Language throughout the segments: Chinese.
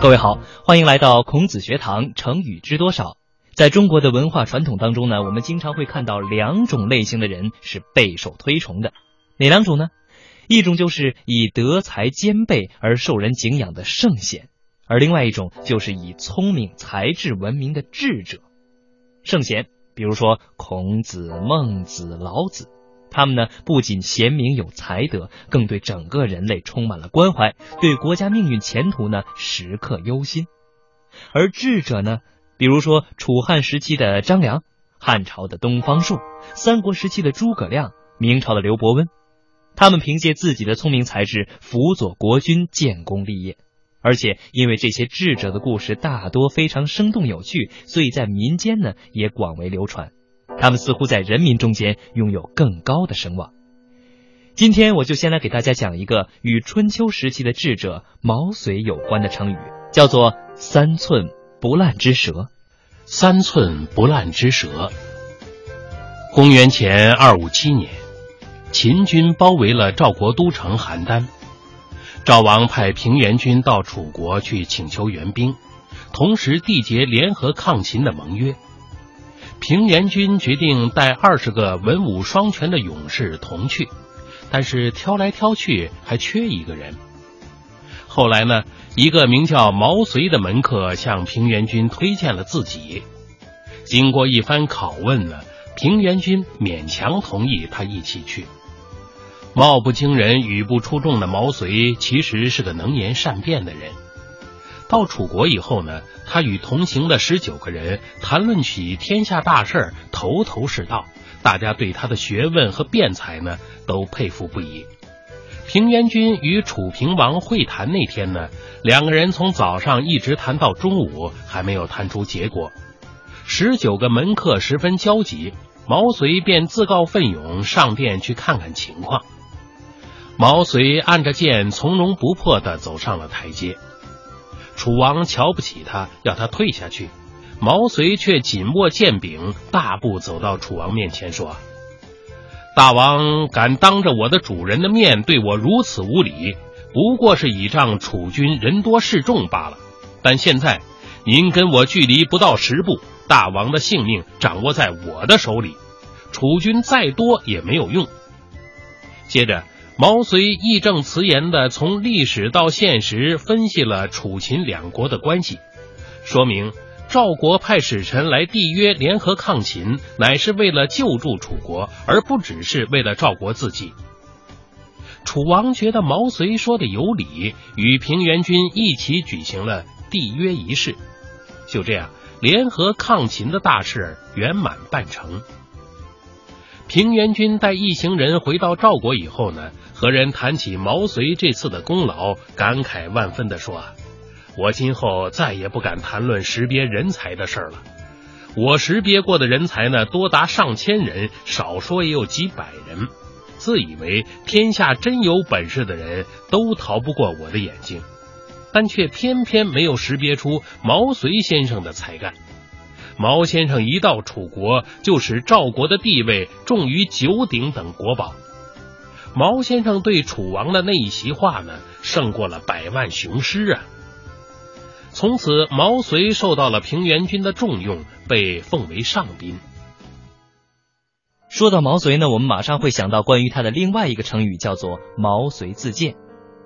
各位好，欢迎来到孔子学堂。成语知多少？在中国的文化传统当中呢，我们经常会看到两种类型的人是备受推崇的。哪两种呢？一种就是以德才兼备而受人敬仰的圣贤，而另外一种就是以聪明才智闻名的智者。圣贤，比如说孔子、孟子、老子。他们呢，不仅贤明有才德，更对整个人类充满了关怀，对国家命运前途呢时刻忧心。而智者呢，比如说楚汉时期的张良，汉朝的东方朔，三国时期的诸葛亮，明朝的刘伯温，他们凭借自己的聪明才智，辅佐国君建功立业。而且因为这些智者的故事大多非常生动有趣，所以在民间呢也广为流传。他们似乎在人民中间拥有更高的声望。今天我就先来给大家讲一个与春秋时期的智者毛遂有关的成语，叫做“三寸不烂之舌”。三寸不烂之舌。公元前二五七年，秦军包围了赵国都城邯郸，赵王派平原君到楚国去请求援兵，同时缔结联合抗秦的盟约。平原君决定带二十个文武双全的勇士同去，但是挑来挑去还缺一个人。后来呢，一个名叫毛遂的门客向平原君推荐了自己。经过一番拷问呢，平原君勉强同意他一起去。貌不惊人、语不出众的毛遂，其实是个能言善辩的人。到楚国以后呢，他与同行的十九个人谈论起天下大事，头头是道，大家对他的学问和辩才呢都佩服不已。平原君与楚平王会谈那天呢，两个人从早上一直谈到中午，还没有谈出结果。十九个门客十分焦急，毛遂便自告奋勇上殿去看看情况。毛遂按着剑，从容不迫地走上了台阶。楚王瞧不起他，要他退下去。毛遂却紧握剑柄，大步走到楚王面前，说：“大王敢当着我的主人的面对我如此无礼，不过是倚仗楚军人多势众罢了。但现在您跟我距离不到十步，大王的性命掌握在我的手里，楚军再多也没有用。”接着。毛遂义正辞严的从历史到现实分析了楚秦两国的关系，说明赵国派使臣来缔约联合抗秦，乃是为了救助楚国，而不只是为了赵国自己。楚王觉得毛遂说的有理，与平原君一起举行了缔约仪式，就这样，联合抗秦的大事圆满办成。平原君带一行人回到赵国以后呢？和人谈起毛遂这次的功劳，感慨万分的说：“我今后再也不敢谈论识别人才的事了。我识别过的人才呢，多达上千人，少说也有几百人。自以为天下真有本事的人都逃不过我的眼睛，但却偏偏没有识别出毛遂先生的才干。毛先生一到楚国，就使赵国的地位重于九鼎等国宝。”毛先生对楚王的那一席话呢，胜过了百万雄师啊！从此，毛遂受到了平原君的重用，被奉为上宾。说到毛遂呢，我们马上会想到关于他的另外一个成语，叫做“毛遂自荐”。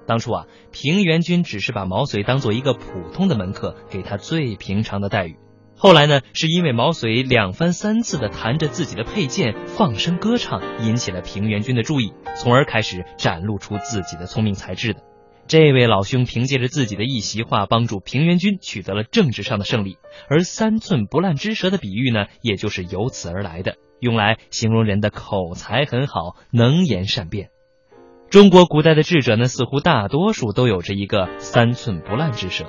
当初啊，平原君只是把毛遂当做一个普通的门客，给他最平常的待遇。后来呢，是因为毛遂两番三次的弹着自己的佩剑，放声歌唱，引起了平原君的注意，从而开始展露出自己的聪明才智的。这位老兄凭借着自己的一席话，帮助平原君取得了政治上的胜利。而“三寸不烂之舌”的比喻呢，也就是由此而来的，用来形容人的口才很好，能言善辩。中国古代的智者呢，似乎大多数都有着一个三寸不烂之舌。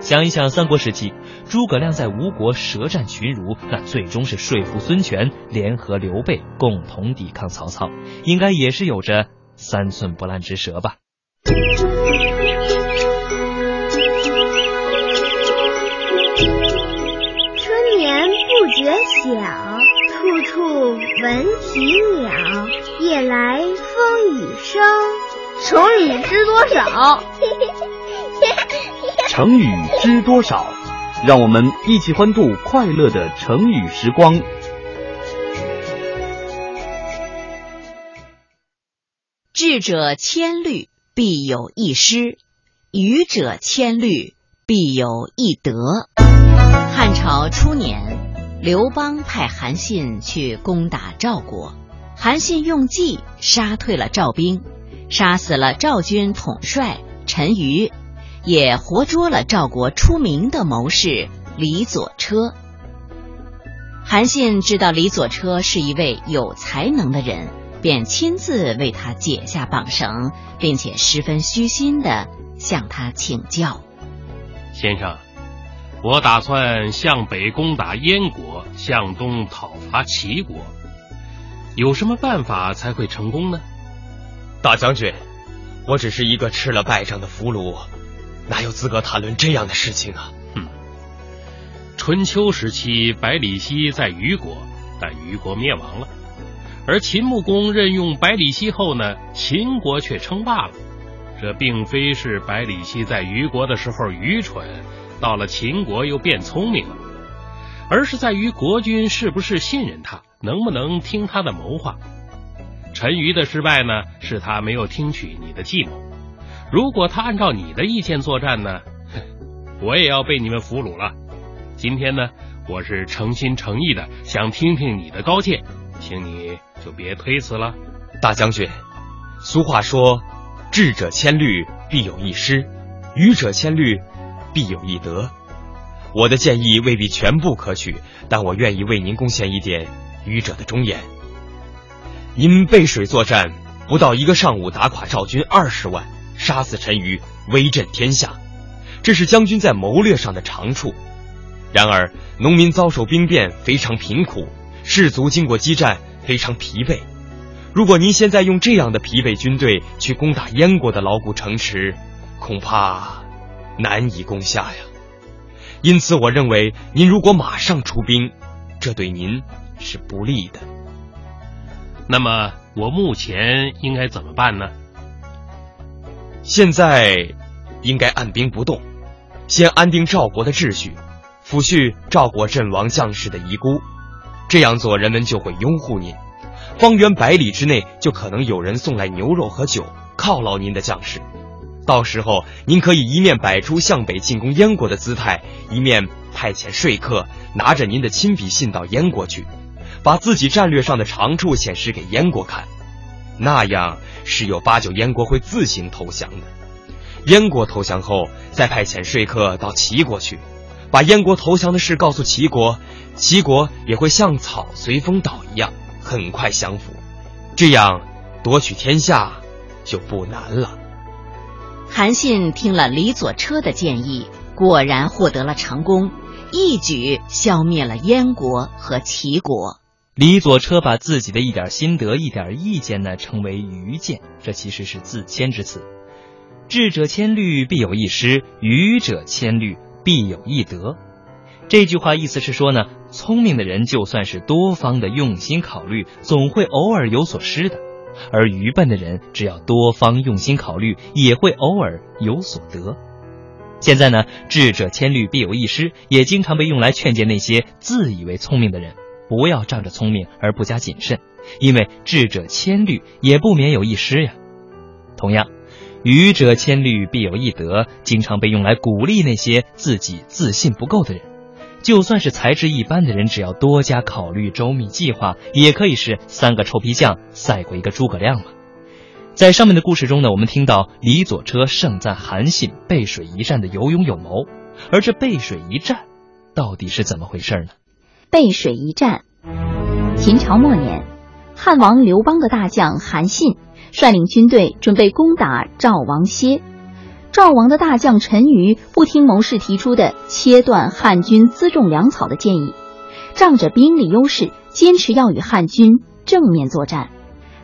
想一想，三国时期，诸葛亮在吴国舌战群儒，那最终是说服孙权联合刘备共同抵抗曹操，应该也是有着三寸不烂之舌吧。春眠不觉晓，处处闻啼鸟，夜来风雨声。成语知多少？成语知多少？让我们一起欢度快乐的成语时光。智者千虑，必有一失；愚者千虑，必有一得。汉朝初年，刘邦派韩信去攻打赵国，韩信用计杀退了赵兵，杀死了赵军统帅陈馀。也活捉了赵国出名的谋士李左车。韩信知道李左车是一位有才能的人，便亲自为他解下绑绳，并且十分虚心的向他请教：“先生，我打算向北攻打燕国，向东讨伐齐国，有什么办法才会成功呢？”大将军，我只是一个吃了败仗的俘虏。哪有资格谈论这样的事情啊？哼！春秋时期，百里奚在虞国，但虞国灭亡了。而秦穆公任用百里奚后呢，秦国却称霸了。这并非是百里奚在虞国的时候愚蠢，到了秦国又变聪明了，而是在于国君是不是信任他，能不能听他的谋划。陈馀的失败呢，是他没有听取你的计谋。如果他按照你的意见作战呢，我也要被你们俘虏了。今天呢，我是诚心诚意的想听听你的高见，请你就别推辞了。大将军，俗话说，智者千虑必有一失，愚者千虑必有一得。我的建议未必全部可取，但我愿意为您贡献一点愚者的忠言。您背水作战，不到一个上午，打垮赵军二十万。杀死陈馀，威震天下，这是将军在谋略上的长处。然而，农民遭受兵变，非常贫苦；士卒经过激战，非常疲惫。如果您现在用这样的疲惫军队去攻打燕国的牢固城池，恐怕难以攻下呀。因此，我认为您如果马上出兵，这对您是不利的。那么，我目前应该怎么办呢？现在应该按兵不动，先安定赵国的秩序，抚恤赵国阵亡将士的遗孤。这样做，人们就会拥护您。方圆百里之内，就可能有人送来牛肉和酒犒劳您的将士。到时候，您可以一面摆出向北进攻燕国的姿态，一面派遣说客拿着您的亲笔信到燕国去，把自己战略上的长处显示给燕国看。那样。十有八九，燕国会自行投降的。燕国投降后，再派遣说客到齐国去，把燕国投降的事告诉齐国，齐国也会像草随风倒一样，很快降服。这样夺取天下就不难了。韩信听了李左车的建议，果然获得了成功，一举消灭了燕国和齐国。李左车把自己的一点心得、一点意见呢，称为愚见，这其实是自谦之词。智者千虑，必有一失；愚者千虑，必有一得。这句话意思是说呢，聪明的人就算是多方的用心考虑，总会偶尔有所失的；而愚笨的人，只要多方用心考虑，也会偶尔有所得。现在呢，智者千虑，必有一失，也经常被用来劝诫那些自以为聪明的人。不要仗着聪明而不加谨慎，因为智者千虑也不免有一失呀。同样，愚者千虑必有一得，经常被用来鼓励那些自己自信不够的人。就算是才智一般的人，只要多加考虑、周密计划，也可以是三个臭皮匠赛过一个诸葛亮嘛。在上面的故事中呢，我们听到李左车盛赞韩信背水一战的有勇有谋，而这背水一战到底是怎么回事呢？背水一战。秦朝末年，汉王刘邦的大将韩信率领军队准备攻打赵王歇。赵王的大将陈馀不听谋士提出的切断汉军辎重粮草的建议，仗着兵力优势，坚持要与汉军正面作战。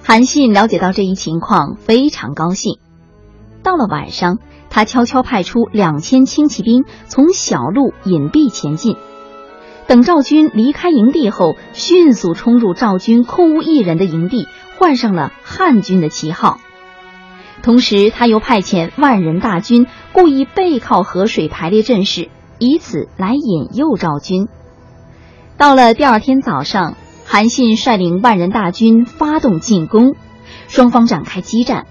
韩信了解到这一情况，非常高兴。到了晚上，他悄悄派出两千轻骑兵从小路隐蔽前进。等赵军离开营地后，迅速冲入赵军空无一人的营地，换上了汉军的旗号。同时，他又派遣万人大军故意背靠河水排列阵势，以此来引诱赵军。到了第二天早上，韩信率领万人大军发动进攻，双方展开激战。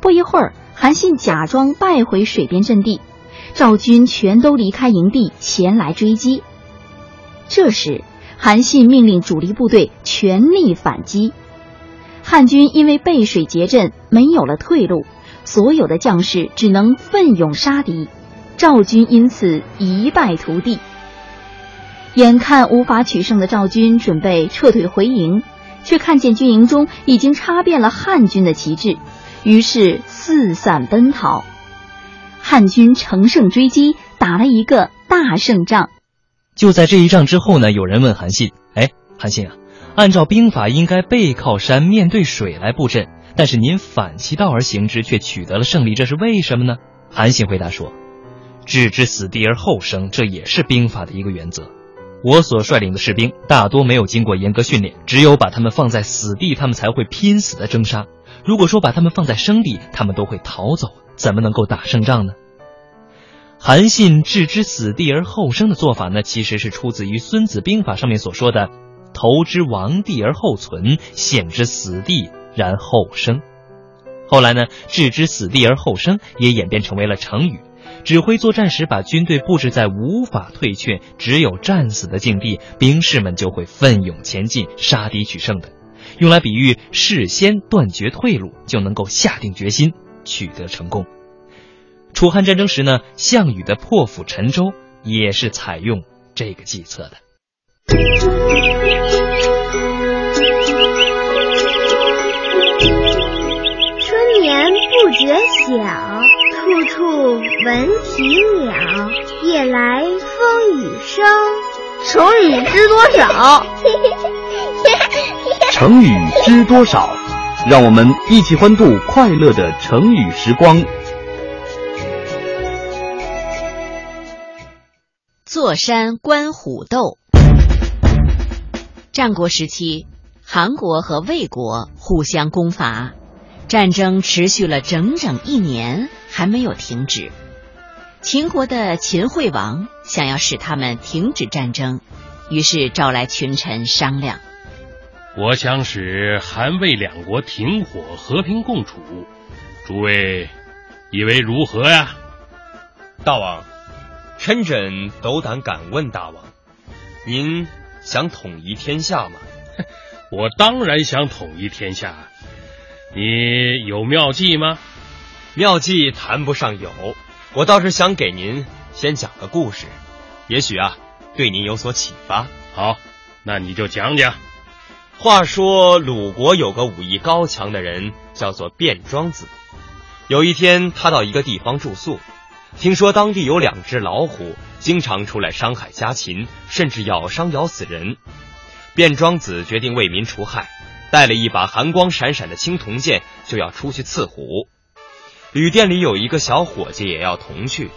不一会儿，韩信假装败回水边阵地，赵军全都离开营地前来追击。这时，韩信命令主力部队全力反击。汉军因为背水结阵，没有了退路，所有的将士只能奋勇杀敌，赵军因此一败涂地。眼看无法取胜的赵军准备撤退回营，却看见军营中已经插遍了汉军的旗帜，于是四散奔逃。汉军乘胜追击，打了一个大胜仗。就在这一仗之后呢，有人问韩信：“哎，韩信啊。”按照兵法，应该背靠山，面对水来布阵，但是您反其道而行之，却取得了胜利，这是为什么呢？韩信回答说：“置之死地而后生，这也是兵法的一个原则。我所率领的士兵大多没有经过严格训练，只有把他们放在死地，他们才会拼死的征杀。如果说把他们放在生地，他们都会逃走，怎么能够打胜仗呢？”韩信置之死地而后生的做法呢，其实是出自于《孙子兵法》上面所说的。投之亡地而后存，陷之死地然后生。后来呢，置之死地而后生也演变成为了成语，指挥作战时把军队布置在无法退却、只有战死的境地，兵士们就会奋勇前进，杀敌取胜的，用来比喻事先断绝退路，就能够下定决心取得成功。楚汉战争时呢，项羽的破釜沉舟也是采用这个计策的。春眠不觉晓，处处闻啼鸟。夜来风雨声。成语知多少？成语知多少？让我们一起欢度快乐的成语时光。坐山观虎斗。战国时期，韩国和魏国互相攻伐，战争持续了整整一年，还没有停止。秦国的秦惠王想要使他们停止战争，于是召来群臣商量：“我想使韩魏两国停火，和平共处。诸位以为如何呀？”大王，臣枕斗胆敢问大王，您。想统一天下吗？我当然想统一天下。你有妙计吗？妙计谈不上有，我倒是想给您先讲个故事，也许啊对您有所启发。好，那你就讲讲。话说鲁国有个武艺高强的人，叫做卞庄子。有一天，他到一个地方住宿。听说当地有两只老虎，经常出来伤害家禽，甚至咬伤咬死人。卞庄子决定为民除害，带了一把寒光闪闪的青铜剑，就要出去刺虎。旅店里有一个小伙计也要同去。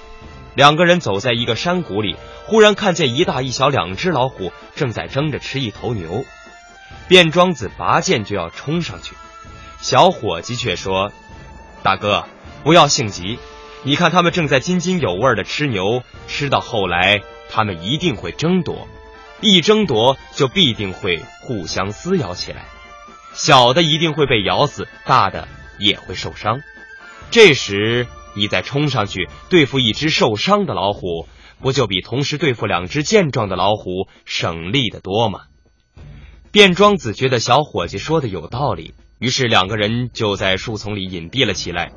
两个人走在一个山谷里，忽然看见一大一小两只老虎正在争着吃一头牛。卞庄子拔剑就要冲上去，小伙计却说：“大哥，不要性急。”你看，他们正在津津有味的吃牛，吃到后来，他们一定会争夺，一争夺就必定会互相撕咬起来，小的一定会被咬死，大的也会受伤。这时，你再冲上去对付一只受伤的老虎，不就比同时对付两只健壮的老虎省力的多吗？卞庄子觉得小伙计说的有道理，于是两个人就在树丛里隐蔽了起来。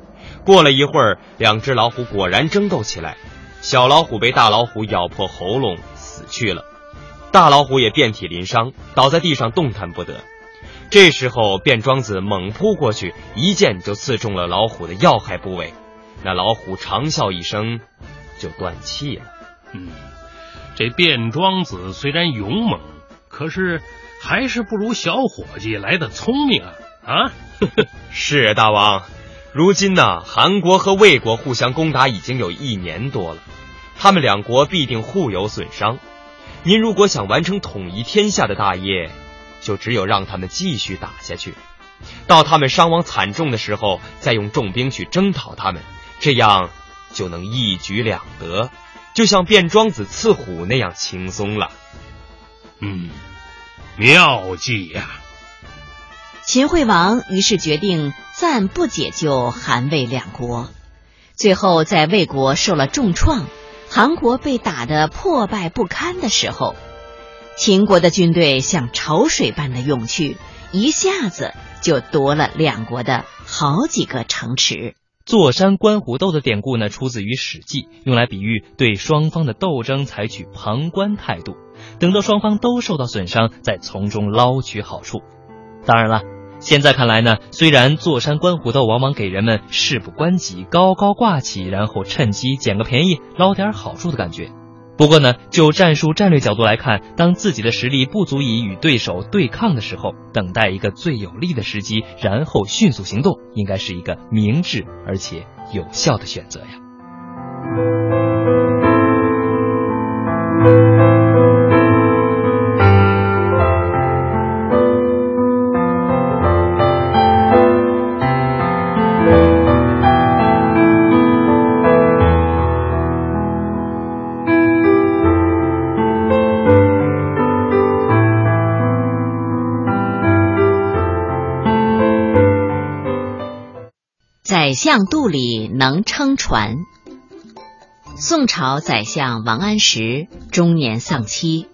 过了一会儿，两只老虎果然争斗起来，小老虎被大老虎咬破喉咙死去了，大老虎也遍体鳞伤，倒在地上动弹不得。这时候，卞庄子猛扑过去，一剑就刺中了老虎的要害部位，那老虎长啸一声，就断气了。嗯，这卞庄子虽然勇猛，可是还是不如小伙计来的聪明啊！啊，是大王。如今呢，韩国和魏国互相攻打已经有一年多了，他们两国必定互有损伤。您如果想完成统一天下的大业，就只有让他们继续打下去。到他们伤亡惨重的时候，再用重兵去征讨他们，这样就能一举两得，就像卞庄子刺虎那样轻松了。嗯，妙计呀！秦惠王于是决定暂不解救韩魏两国。最后，在魏国受了重创，韩国被打得破败不堪的时候，秦国的军队像潮水般的涌去，一下子就夺了两国的好几个城池。坐山观虎斗的典故呢，出自于《史记》，用来比喻对双方的斗争采取旁观态度，等到双方都受到损伤，再从中捞取好处。当然了，现在看来呢，虽然坐山观虎斗往往给人们事不关己、高高挂起，然后趁机捡个便宜、捞点好处的感觉。不过呢，就战术战略角度来看，当自己的实力不足以与对手对抗的时候，等待一个最有利的时机，然后迅速行动，应该是一个明智而且有效的选择呀。相肚里能撑船。宋朝宰相王安石中年丧妻，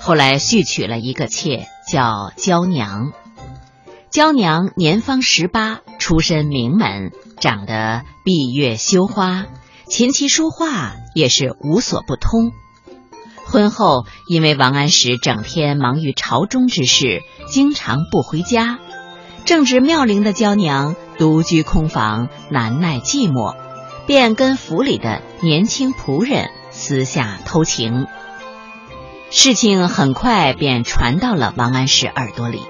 后来续娶了一个妾，叫娇娘。娇娘年方十八，出身名门，长得闭月羞花，琴棋书画也是无所不通。婚后，因为王安石整天忙于朝中之事，经常不回家。正值妙龄的娇娘独居空房，难耐寂寞，便跟府里的年轻仆人私下偷情。事情很快便传到了王安石耳朵里。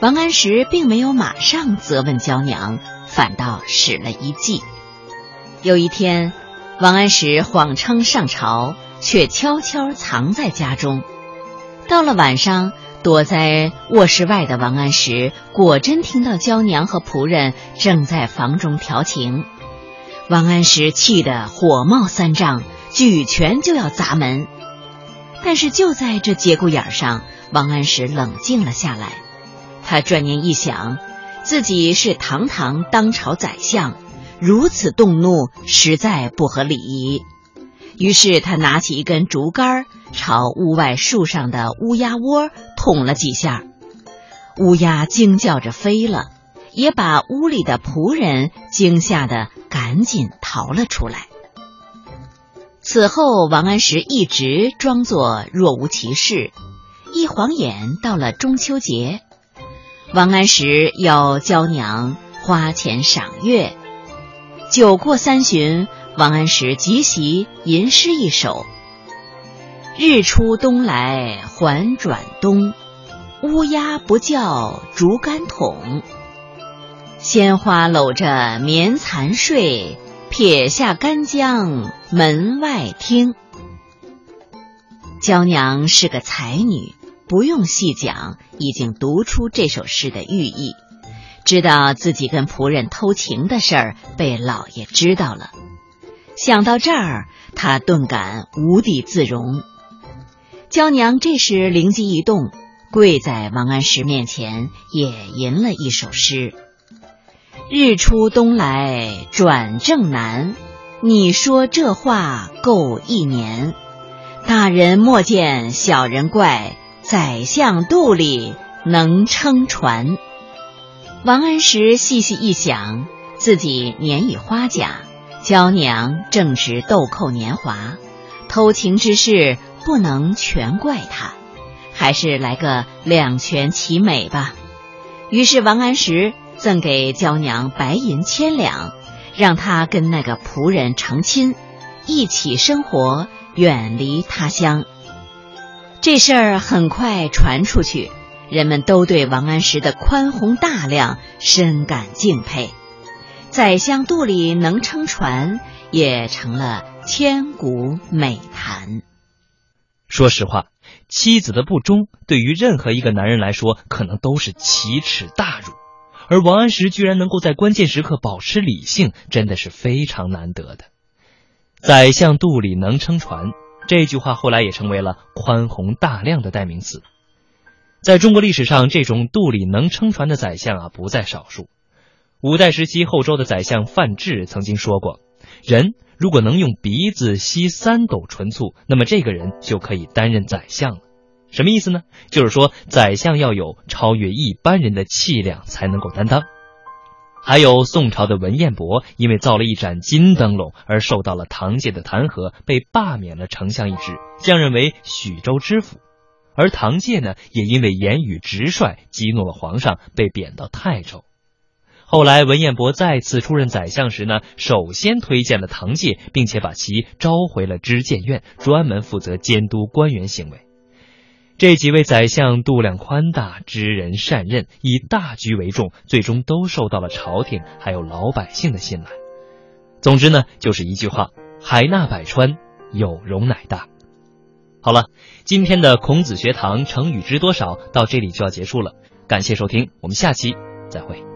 王安石并没有马上责问娇娘，反倒使了一计。有一天，王安石谎称上朝，却悄悄藏在家中。到了晚上。躲在卧室外的王安石果真听到娇娘和仆人正在房中调情，王安石气得火冒三丈，举拳就要砸门。但是就在这节骨眼上，王安石冷静了下来。他转念一想，自己是堂堂当朝宰相，如此动怒实在不合礼仪。于是他拿起一根竹竿，朝屋外树上的乌鸦窝捅了几下，乌鸦惊叫着飞了，也把屋里的仆人惊吓得赶紧逃了出来。此后，王安石一直装作若无其事。一晃眼到了中秋节，王安石要娇娘花钱赏月。酒过三巡。王安石即席吟诗一首：“日出东来还转东，乌鸦不叫竹竿捅。鲜花搂着棉蚕睡，撇下干将门外听。”娇娘是个才女，不用细讲，已经读出这首诗的寓意，知道自己跟仆人偷情的事儿被老爷知道了。想到这儿，他顿感无地自容。娇娘这时灵机一动，跪在王安石面前，也吟了一首诗：“日出东来转正南，你说这话够一年。大人莫见小人怪，宰相肚里能撑船。”王安石细细一想，自己年已花甲。娇娘正值豆蔻年华，偷情之事不能全怪他，还是来个两全其美吧。于是王安石赠给娇娘白银千两，让她跟那个仆人成亲，一起生活，远离他乡。这事儿很快传出去，人们都对王安石的宽宏大量深感敬佩。宰相肚里能撑船，也成了千古美谈。说实话，妻子的不忠对于任何一个男人来说，可能都是奇耻大辱。而王安石居然能够在关键时刻保持理性，真的是非常难得的。宰相肚里能撑船，这句话后来也成为了宽宏大量的代名词。在中国历史上，这种肚里能撑船的宰相啊，不在少数。五代时期，后周的宰相范质曾经说过：“人如果能用鼻子吸三斗纯醋，那么这个人就可以担任宰相了。”什么意思呢？就是说，宰相要有超越一般人的气量，才能够担当。还有宋朝的文彦博，因为造了一盏金灯笼而受到了唐介的弹劾，被罢免了丞相一职，降任为许州知府。而唐介呢，也因为言语直率，激怒了皇上，被贬到泰州。后来文彦博再次出任宰相时呢，首先推荐了唐介，并且把其召回了知谏院，专门负责监督官员行为。这几位宰相度量宽大，知人善任，以大局为重，最终都受到了朝廷还有老百姓的信赖。总之呢，就是一句话：海纳百川，有容乃大。好了，今天的孔子学堂成语知多少到这里就要结束了，感谢收听，我们下期再会。